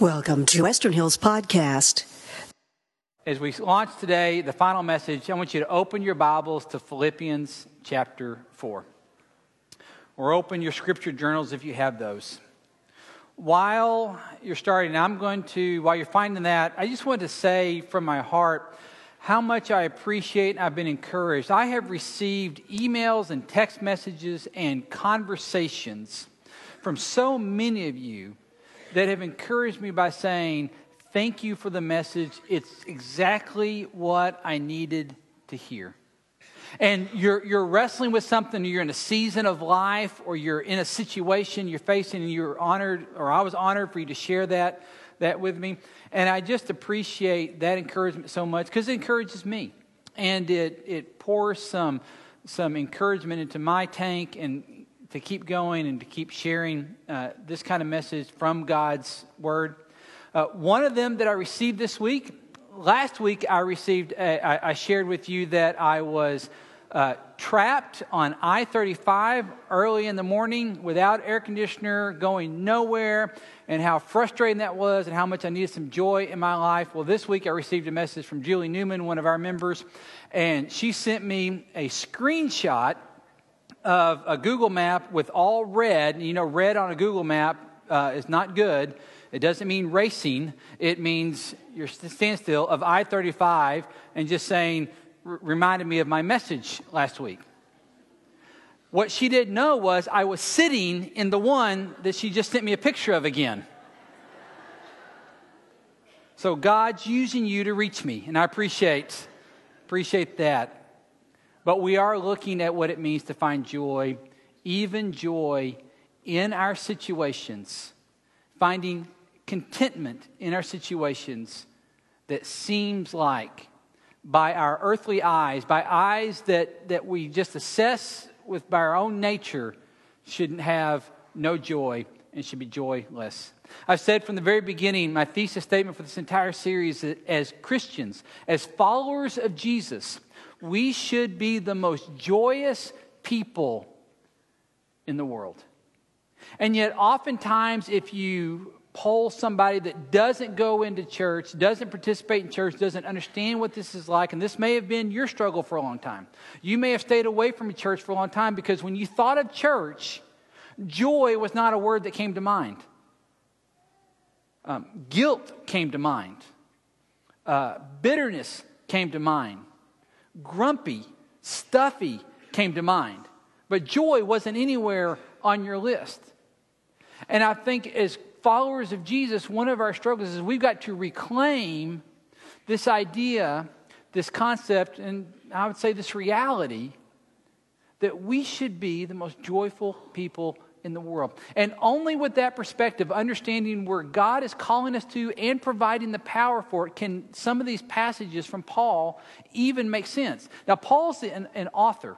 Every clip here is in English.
Welcome to Western Hills Podcast. As we launch today, the final message, I want you to open your Bibles to Philippians chapter 4. Or open your scripture journals if you have those. While you're starting, I'm going to, while you're finding that, I just want to say from my heart how much I appreciate and I've been encouraged. I have received emails and text messages and conversations from so many of you that have encouraged me by saying, Thank you for the message. It's exactly what I needed to hear. And you're, you're wrestling with something, you're in a season of life, or you're in a situation you're facing, and you're honored, or I was honored for you to share that, that with me. And I just appreciate that encouragement so much because it encourages me. And it, it pours some, some encouragement into my tank and to keep going and to keep sharing uh, this kind of message from God's Word. Uh, one of them that I received this week, last week I received, a, I, I shared with you that I was uh, trapped on I 35 early in the morning without air conditioner, going nowhere, and how frustrating that was, and how much I needed some joy in my life. Well, this week I received a message from Julie Newman, one of our members, and she sent me a screenshot of a Google map with all red, you know, red on a Google map uh, is not good. It doesn't mean racing, it means you're standstill of I 35 and just saying, reminded me of my message last week. What she didn't know was I was sitting in the one that she just sent me a picture of again. So God's using you to reach me, and I appreciate appreciate that. But we are looking at what it means to find joy, even joy in our situations, finding contentment in our situations that seems like by our earthly eyes, by eyes that, that we just assess with by our own nature, shouldn't have no joy and should be joyless. I've said from the very beginning, my thesis statement for this entire series as Christians, as followers of Jesus, we should be the most joyous people in the world. And yet, oftentimes, if you poll somebody that doesn't go into church, doesn't participate in church, doesn't understand what this is like, and this may have been your struggle for a long time. You may have stayed away from church for a long time because when you thought of church, joy was not a word that came to mind. Um, guilt came to mind. Uh, bitterness came to mind grumpy, stuffy came to mind. But joy wasn't anywhere on your list. And I think as followers of Jesus, one of our struggles is we've got to reclaim this idea, this concept, and I would say this reality that we should be the most joyful people in the world. And only with that perspective, understanding where God is calling us to and providing the power for it, can some of these passages from Paul even make sense. Now, Paul's an, an author,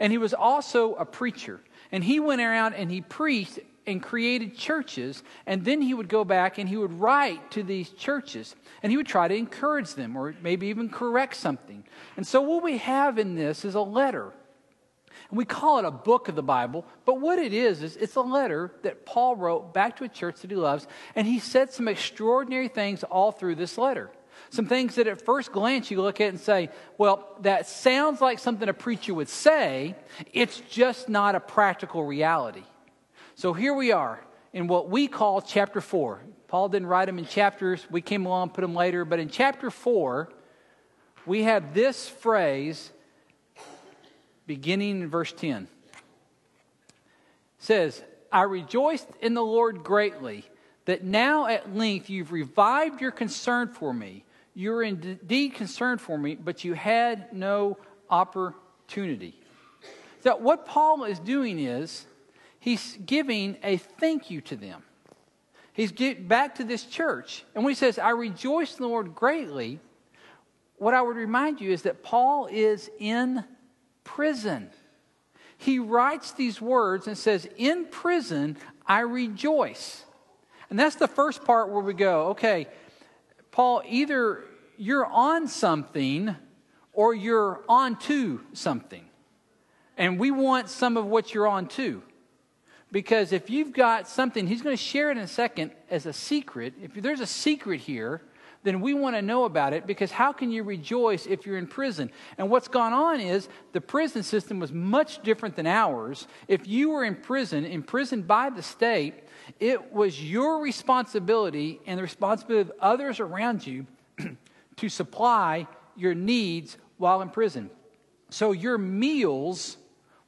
and he was also a preacher. And he went around and he preached and created churches, and then he would go back and he would write to these churches, and he would try to encourage them or maybe even correct something. And so, what we have in this is a letter and we call it a book of the Bible, but what it is, is it's a letter that Paul wrote back to a church that he loves, and he said some extraordinary things all through this letter. Some things that at first glance you look at and say, well, that sounds like something a preacher would say, it's just not a practical reality. So here we are in what we call chapter 4. Paul didn't write them in chapters, we came along and put them later, but in chapter 4, we have this phrase beginning in verse 10. says, I rejoiced in the Lord greatly that now at length you've revived your concern for me. You're indeed concerned for me, but you had no opportunity. So, what Paul is doing is he's giving a thank you to them. He's back to this church. And when he says, I rejoice in the Lord greatly, what I would remind you is that Paul is in prison. He writes these words and says, In prison, I rejoice. And that's the first part where we go, okay, Paul, either you're on something or you're on to something. And we want some of what you're on to. Because if you've got something, he's going to share it in a second as a secret. If there's a secret here, then we want to know about it because how can you rejoice if you're in prison? And what's gone on is the prison system was much different than ours. If you were in prison, imprisoned by the state, it was your responsibility and the responsibility of others around you to supply your needs while in prison. So your meals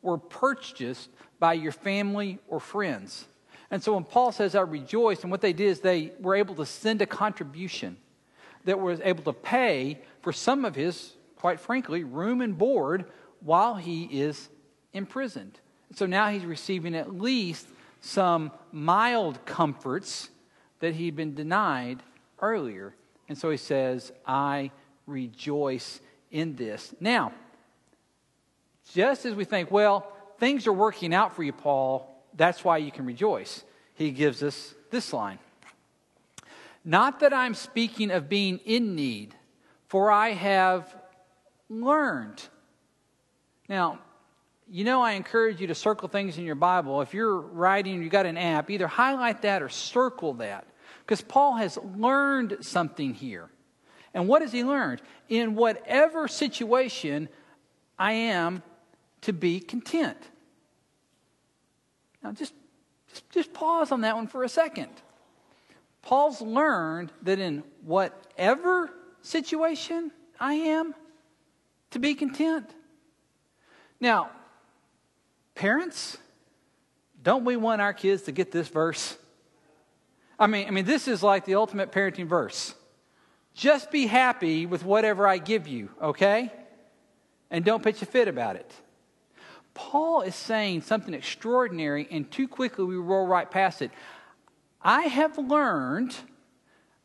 were purchased by your family or friends. And so when Paul says, I rejoice, and what they did is they were able to send a contribution that was able to pay for some of his, quite frankly, room and board while he is imprisoned. So now he's receiving at least some mild comforts that he'd been denied earlier. And so he says, I rejoice in this. Now, just as we think, well, things are working out for you, Paul, that's why you can rejoice, he gives us this line Not that I'm speaking of being in need, for I have learned. Now, you know, I encourage you to circle things in your Bible. If you're writing, you got an app, either highlight that or circle that. Because Paul has learned something here. And what has he learned? In whatever situation, I am to be content. Now, just, just, just pause on that one for a second. Paul's learned that in whatever situation I am, to be content. Now, parents, don't we want our kids to get this verse? I mean, I mean, this is like the ultimate parenting verse. Just be happy with whatever I give you, okay? And don't pitch a fit about it. Paul is saying something extraordinary, and too quickly we roll right past it. I have learned,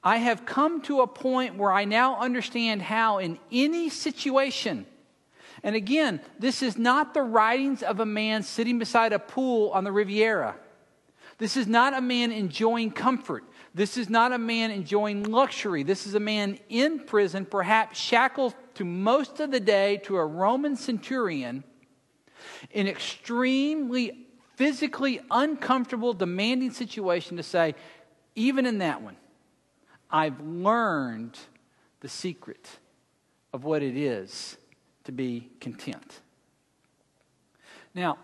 I have come to a point where I now understand how, in any situation, and again, this is not the writings of a man sitting beside a pool on the Riviera. This is not a man enjoying comfort. This is not a man enjoying luxury. This is a man in prison, perhaps shackled to most of the day to a Roman centurion, in extremely physically uncomfortable, demanding situation to say, even in that one, I've learned the secret of what it is to be content. Now,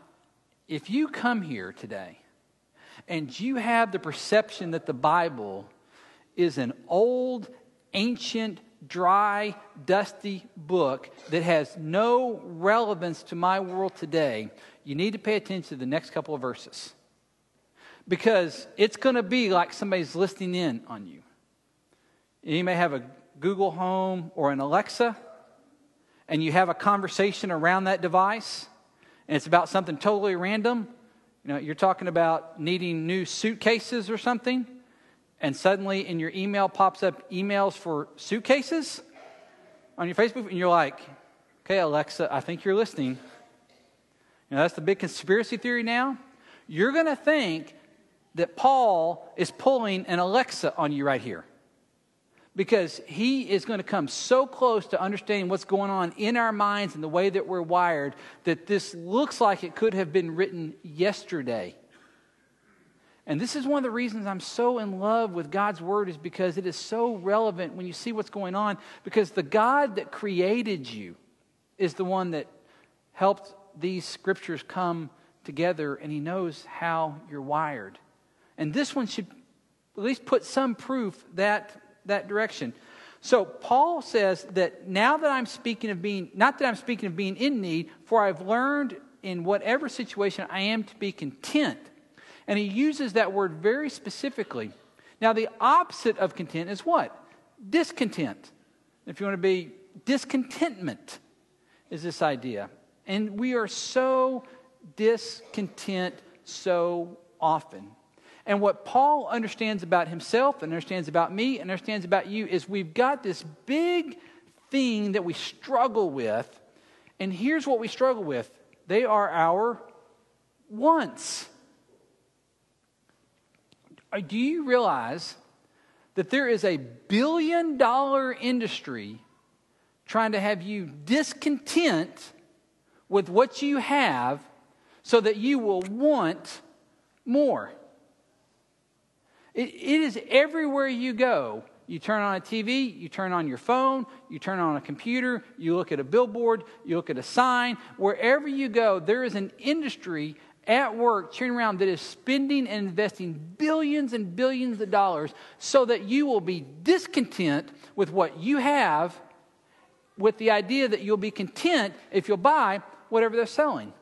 if you come here today and you have the perception that the Bible is an old, ancient, dry, dusty book that has no relevance to my world today, you need to pay attention to the next couple of verses. Because it's going to be like somebody's listening in on you. You may have a Google Home or an Alexa, and you have a conversation around that device, and it's about something totally random, you know, you're talking about needing new suitcases or something, and suddenly in your email pops up emails for suitcases on your Facebook, and you're like, okay, Alexa, I think you're listening. You know, that's the big conspiracy theory now. You're going to think that Paul is pulling an Alexa on you right here because he is going to come so close to understanding what's going on in our minds and the way that we're wired that this looks like it could have been written yesterday. And this is one of the reasons I'm so in love with God's word is because it is so relevant when you see what's going on because the God that created you is the one that helped these scriptures come together and he knows how you're wired. And this one should at least put some proof that that direction. So Paul says that now that I'm speaking of being, not that I'm speaking of being in need, for I've learned in whatever situation I am to be content. And he uses that word very specifically. Now, the opposite of content is what? Discontent. If you want to be discontentment, is this idea. And we are so discontent so often. And what Paul understands about himself and understands about me and understands about you is we've got this big thing that we struggle with. And here's what we struggle with they are our wants. Uh, do you realize that there is a billion dollar industry trying to have you discontent with what you have so that you will want more. It, it is everywhere you go. You turn on a TV, you turn on your phone, you turn on a computer, you look at a billboard, you look at a sign. Wherever you go, there is an industry at work cheering around that is spending and investing billions and billions of dollars so that you will be discontent with what you have, with the idea that you'll be content if you'll buy whatever they're selling.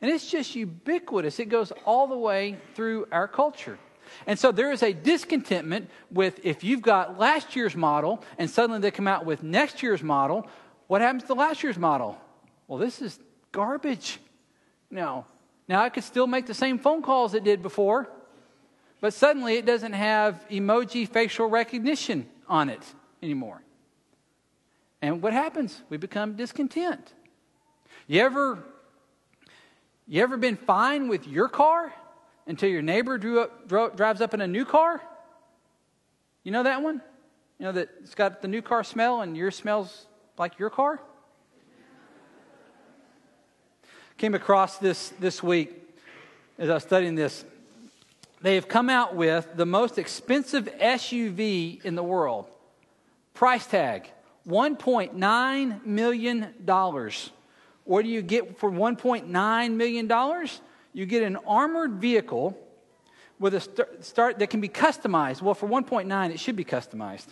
And it's just ubiquitous, it goes all the way through our culture. And so there is a discontentment with if you've got last year's model and suddenly they come out with next year's model, what happens to last year's model? Well, this is garbage. No, now, I could still make the same phone calls it did before, but suddenly it doesn't have emoji facial recognition on it anymore. And what happens? We become discontent. You ever, you ever been fine with your car until your neighbor up, drives up in a new car? You know that one? You know that it's got the new car smell and yours smells like your car? Came across this this week as I was studying this. They have come out with the most expensive SUV in the world. Price tag $1.9 million. What do you get for $1.9 million? You get an armored vehicle with a start, that can be customized. Well, for 1.9, it should be customized.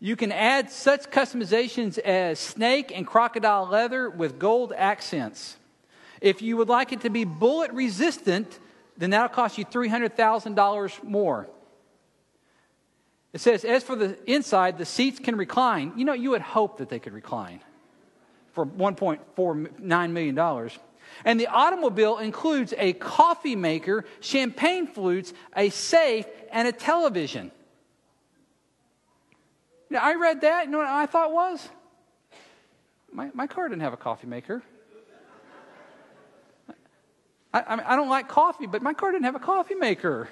You can add such customizations as snake and crocodile leather with gold accents. If you would like it to be bullet resistant, then that'll cost you $300,000 more. It says, as for the inside, the seats can recline. You know, you would hope that they could recline for $1.49 million. And the automobile includes a coffee maker, champagne flutes, a safe, and a television. Now, I read that. You know what I thought was? My, my car didn't have a coffee maker. I, I, I don't like coffee, but my car didn't have a coffee maker.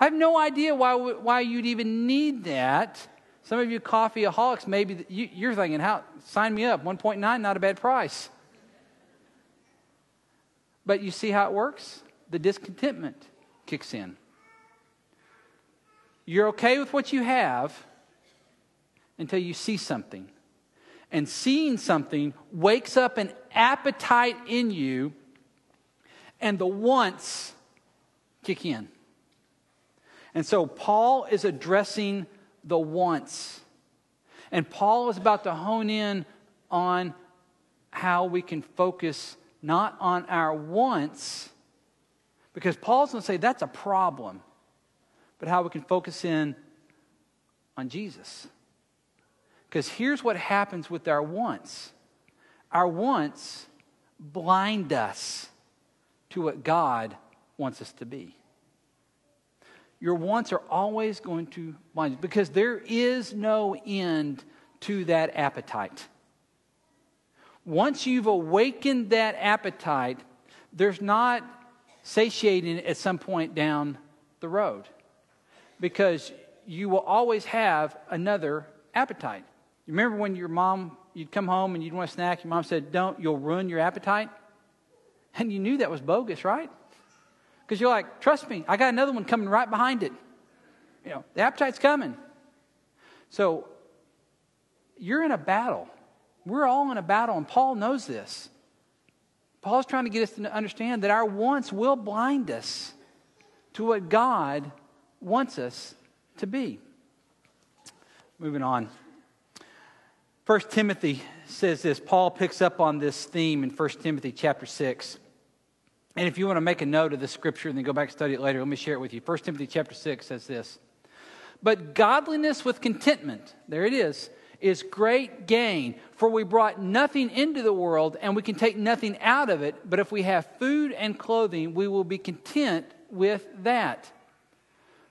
I have no idea why, why you'd even need that. Some of you coffeeaholics, maybe you, are thinking, "How sign me up? 1.9, not a bad price." But you see how it works? The discontentment kicks in. You're okay with what you have, until you see something. And seeing something wakes up an appetite in you, and the wants kick in. And so Paul is addressing the wants. And Paul is about to hone in on how we can focus not on our wants, because Paul's going to say that's a problem, but how we can focus in on Jesus. Because here's what happens with our wants our wants blind us to what God wants us to be. Your wants are always going to blind you because there is no end to that appetite. Once you've awakened that appetite, there's not satiating at some point down the road because you will always have another appetite. You remember when your mom, you'd come home and you'd want a snack, your mom said, Don't, you'll ruin your appetite? And you knew that was bogus, right? Because you're like, Trust me, I got another one coming right behind it. You know, the appetite's coming. So you're in a battle. We're all in a battle, and Paul knows this. Paul's trying to get us to understand that our wants will blind us to what God wants us to be. Moving on. First Timothy says this. Paul picks up on this theme in 1 Timothy chapter 6. And if you want to make a note of the scripture and then go back and study it later, let me share it with you. 1 Timothy chapter 6 says this. But godliness with contentment, there it is, is great gain. For we brought nothing into the world, and we can take nothing out of it. But if we have food and clothing, we will be content with that.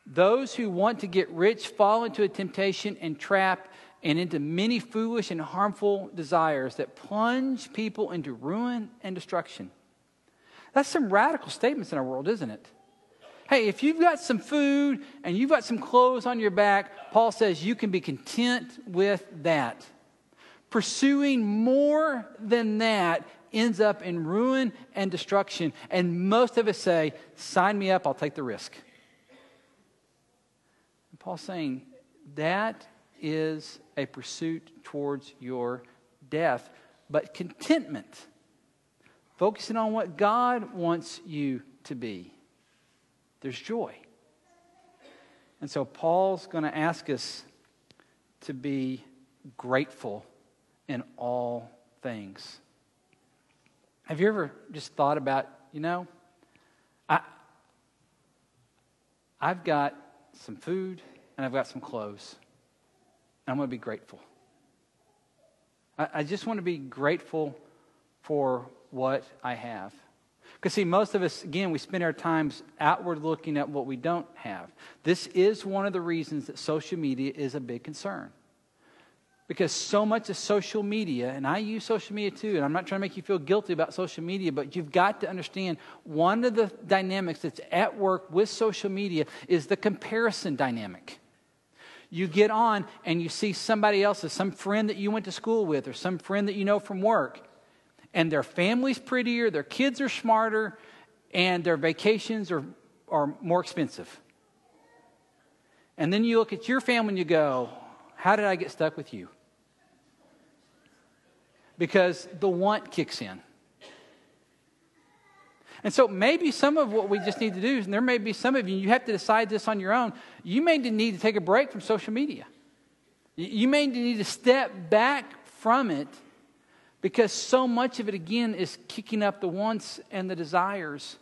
Those who want to get rich fall into a temptation and trap and into many foolish and harmful desires that plunge people into ruin and destruction. That's some radical statements in our world, isn't it? Hey, if you've got some food and you've got some clothes on your back, Paul says you can be content with that. Pursuing more than that ends up in ruin and destruction. And most of us say, Sign me up, I'll take the risk. And Paul's saying, That is a pursuit towards your death. But contentment, focusing on what God wants you to be, there's joy. And so Paul's going to ask us to be grateful in all things. Have you ever just thought about, you know, I, I've got some food and I've got some clothes. I'm going to be grateful. I, I just want to be grateful for what I have. Because, see, most of us, again, we spend our times outward looking at what we don't have. This is one of the reasons that social media is a big concern. Because so much of social media, and I use social media too, and I'm not trying to make you feel guilty about social media, but you've got to understand one of the dynamics that's at work with social media is the comparison dynamic. You get on and you see somebody else's, some friend that you went to school with, or some friend that you know from work, and their family's prettier, their kids are smarter, and their vacations are, are more expensive. And then you look at your family and you go, How did I get stuck with you? Because the want kicks in. And so maybe some of what we just need to do, and there may be some of you, you have to decide this on your own. You may need to take a break from social media. You may need to step back from it because so much of it, again, is kicking up the wants and the desires.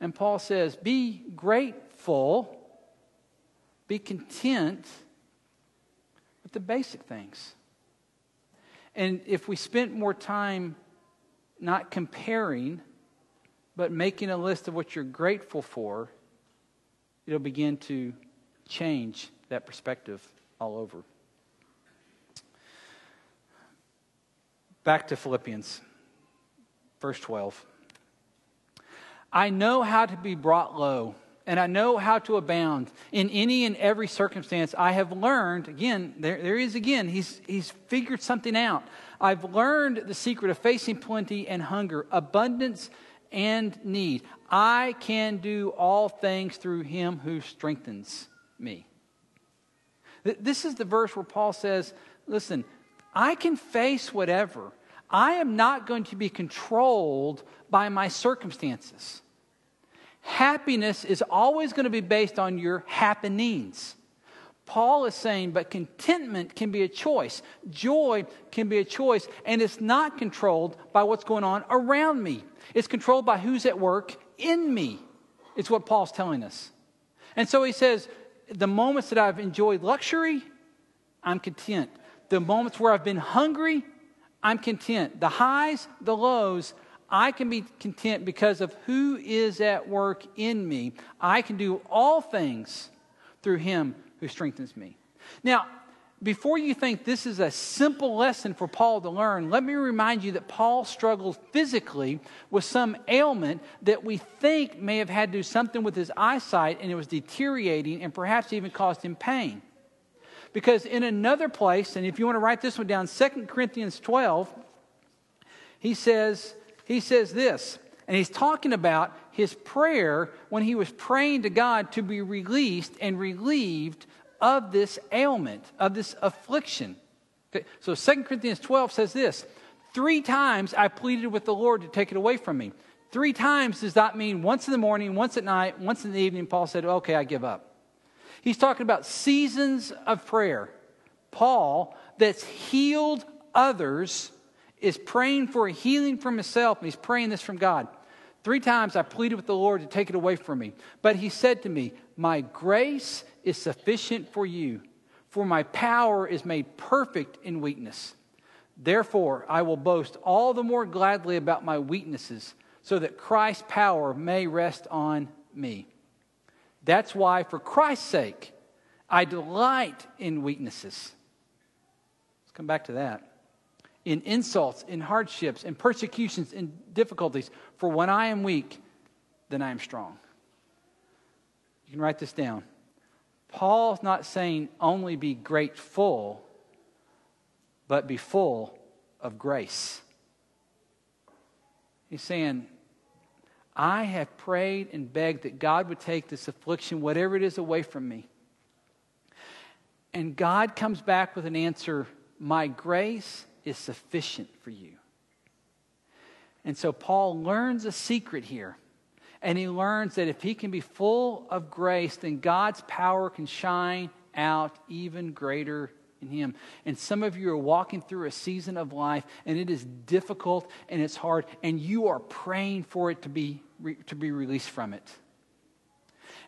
And Paul says, be grateful, be content with the basic things. And if we spent more time not comparing, but making a list of what you're grateful for, it'll begin to change that perspective all over. Back to Philippians, verse 12. I know how to be brought low, and I know how to abound. In any and every circumstance, I have learned, again, there, there is again, he's, he's figured something out. I've learned the secret of facing plenty and hunger, abundance and need. I can do all things through him who strengthens me. This is the verse where Paul says, Listen, I can face whatever. I am not going to be controlled by my circumstances. Happiness is always going to be based on your happenings. Paul is saying, but contentment can be a choice. Joy can be a choice, and it's not controlled by what's going on around me. It's controlled by who's at work in me. It's what Paul's telling us. And so he says, the moments that I've enjoyed luxury, I'm content the moments where I've been hungry, I'm content. The highs, the lows, I can be content because of who is at work in me. I can do all things through him who strengthens me. Now, before you think this is a simple lesson for Paul to learn, let me remind you that Paul struggled physically with some ailment that we think may have had to do something with his eyesight and it was deteriorating and perhaps even caused him pain. Because in another place, and if you want to write this one down, 2 Corinthians 12, he says, he says this, and he's talking about his prayer when he was praying to God to be released and relieved of this ailment, of this affliction. So 2 Corinthians 12 says this Three times I pleaded with the Lord to take it away from me. Three times does that mean once in the morning, once at night, once in the evening. Paul said, Okay, I give up. He's talking about seasons of prayer. Paul, that's healed others, is praying for a healing from himself, and he's praying this from God. Three times I pleaded with the Lord to take it away from me. But he said to me, My grace is sufficient for you, for my power is made perfect in weakness. Therefore, I will boast all the more gladly about my weaknesses, so that Christ's power may rest on me. That's why, for Christ's sake, I delight in weaknesses. Let's come back to that. In insults, in hardships, in persecutions, in difficulties. For when I am weak, then I am strong. You can write this down. Paul's not saying only be grateful, but be full of grace. He's saying, I have prayed and begged that God would take this affliction, whatever it is, away from me. And God comes back with an answer My grace is sufficient for you. And so Paul learns a secret here. And he learns that if he can be full of grace, then God's power can shine out even greater in him. And some of you are walking through a season of life, and it is difficult and it's hard, and you are praying for it to be, to be released from it.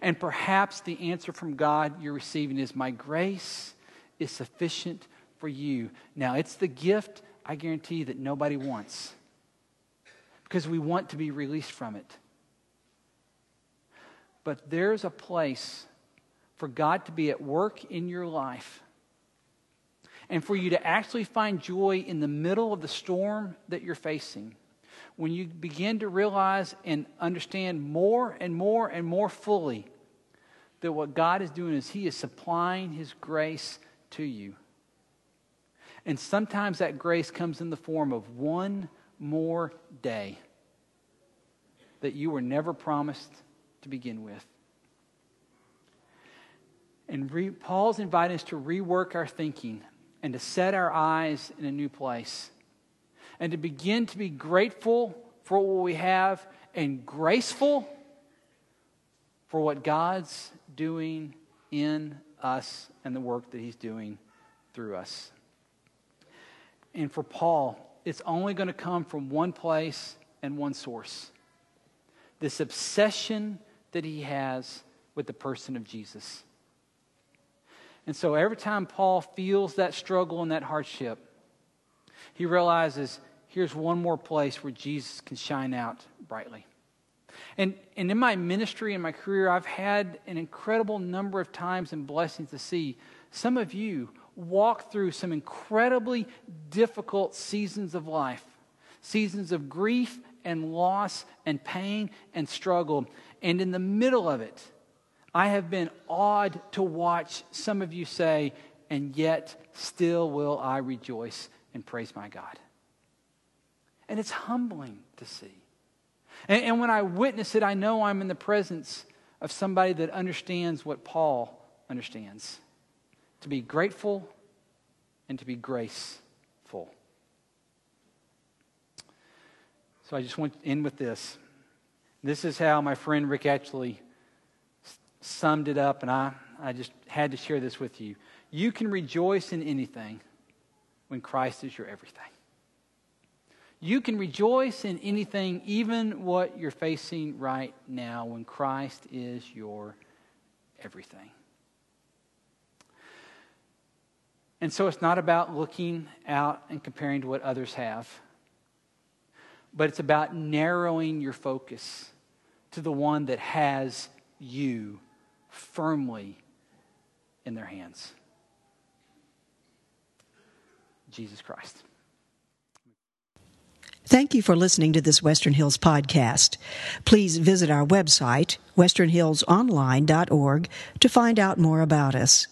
And perhaps the answer from God you're receiving is, My grace is sufficient for you. Now, it's the gift, I guarantee, that nobody wants because we want to be released from it. But there's a place for God to be at work in your life and for you to actually find joy in the middle of the storm that you're facing. When you begin to realize and understand more and more and more fully that what God is doing is He is supplying His grace to you. And sometimes that grace comes in the form of one more day that you were never promised to begin with. And re, Paul's inviting us to rework our thinking and to set our eyes in a new place and to begin to be grateful for what we have and graceful for what God's doing in us and the work that He's doing through us. And for Paul, it's only going to come from one place and one source this obsession that he has with the person of Jesus. And so every time Paul feels that struggle and that hardship, he realizes here's one more place where Jesus can shine out brightly. And, and in my ministry and my career, I've had an incredible number of times and blessings to see some of you walk through some incredibly difficult seasons of life, seasons of grief and loss and pain and struggle. And in the middle of it, I have been awed to watch some of you say, and yet still will I rejoice and praise my God. And it's humbling to see. And, and when I witness it, I know I'm in the presence of somebody that understands what Paul understands to be grateful and to be graceful. So I just want to end with this. This is how my friend Rick actually summed it up, and I, I just had to share this with you. You can rejoice in anything when Christ is your everything. You can rejoice in anything, even what you're facing right now, when Christ is your everything. And so it's not about looking out and comparing to what others have, but it's about narrowing your focus to the one that has you firmly in their hands Jesus Christ. Thank you for listening to this Western Hills podcast. Please visit our website, westernhillsonline.org, to find out more about us.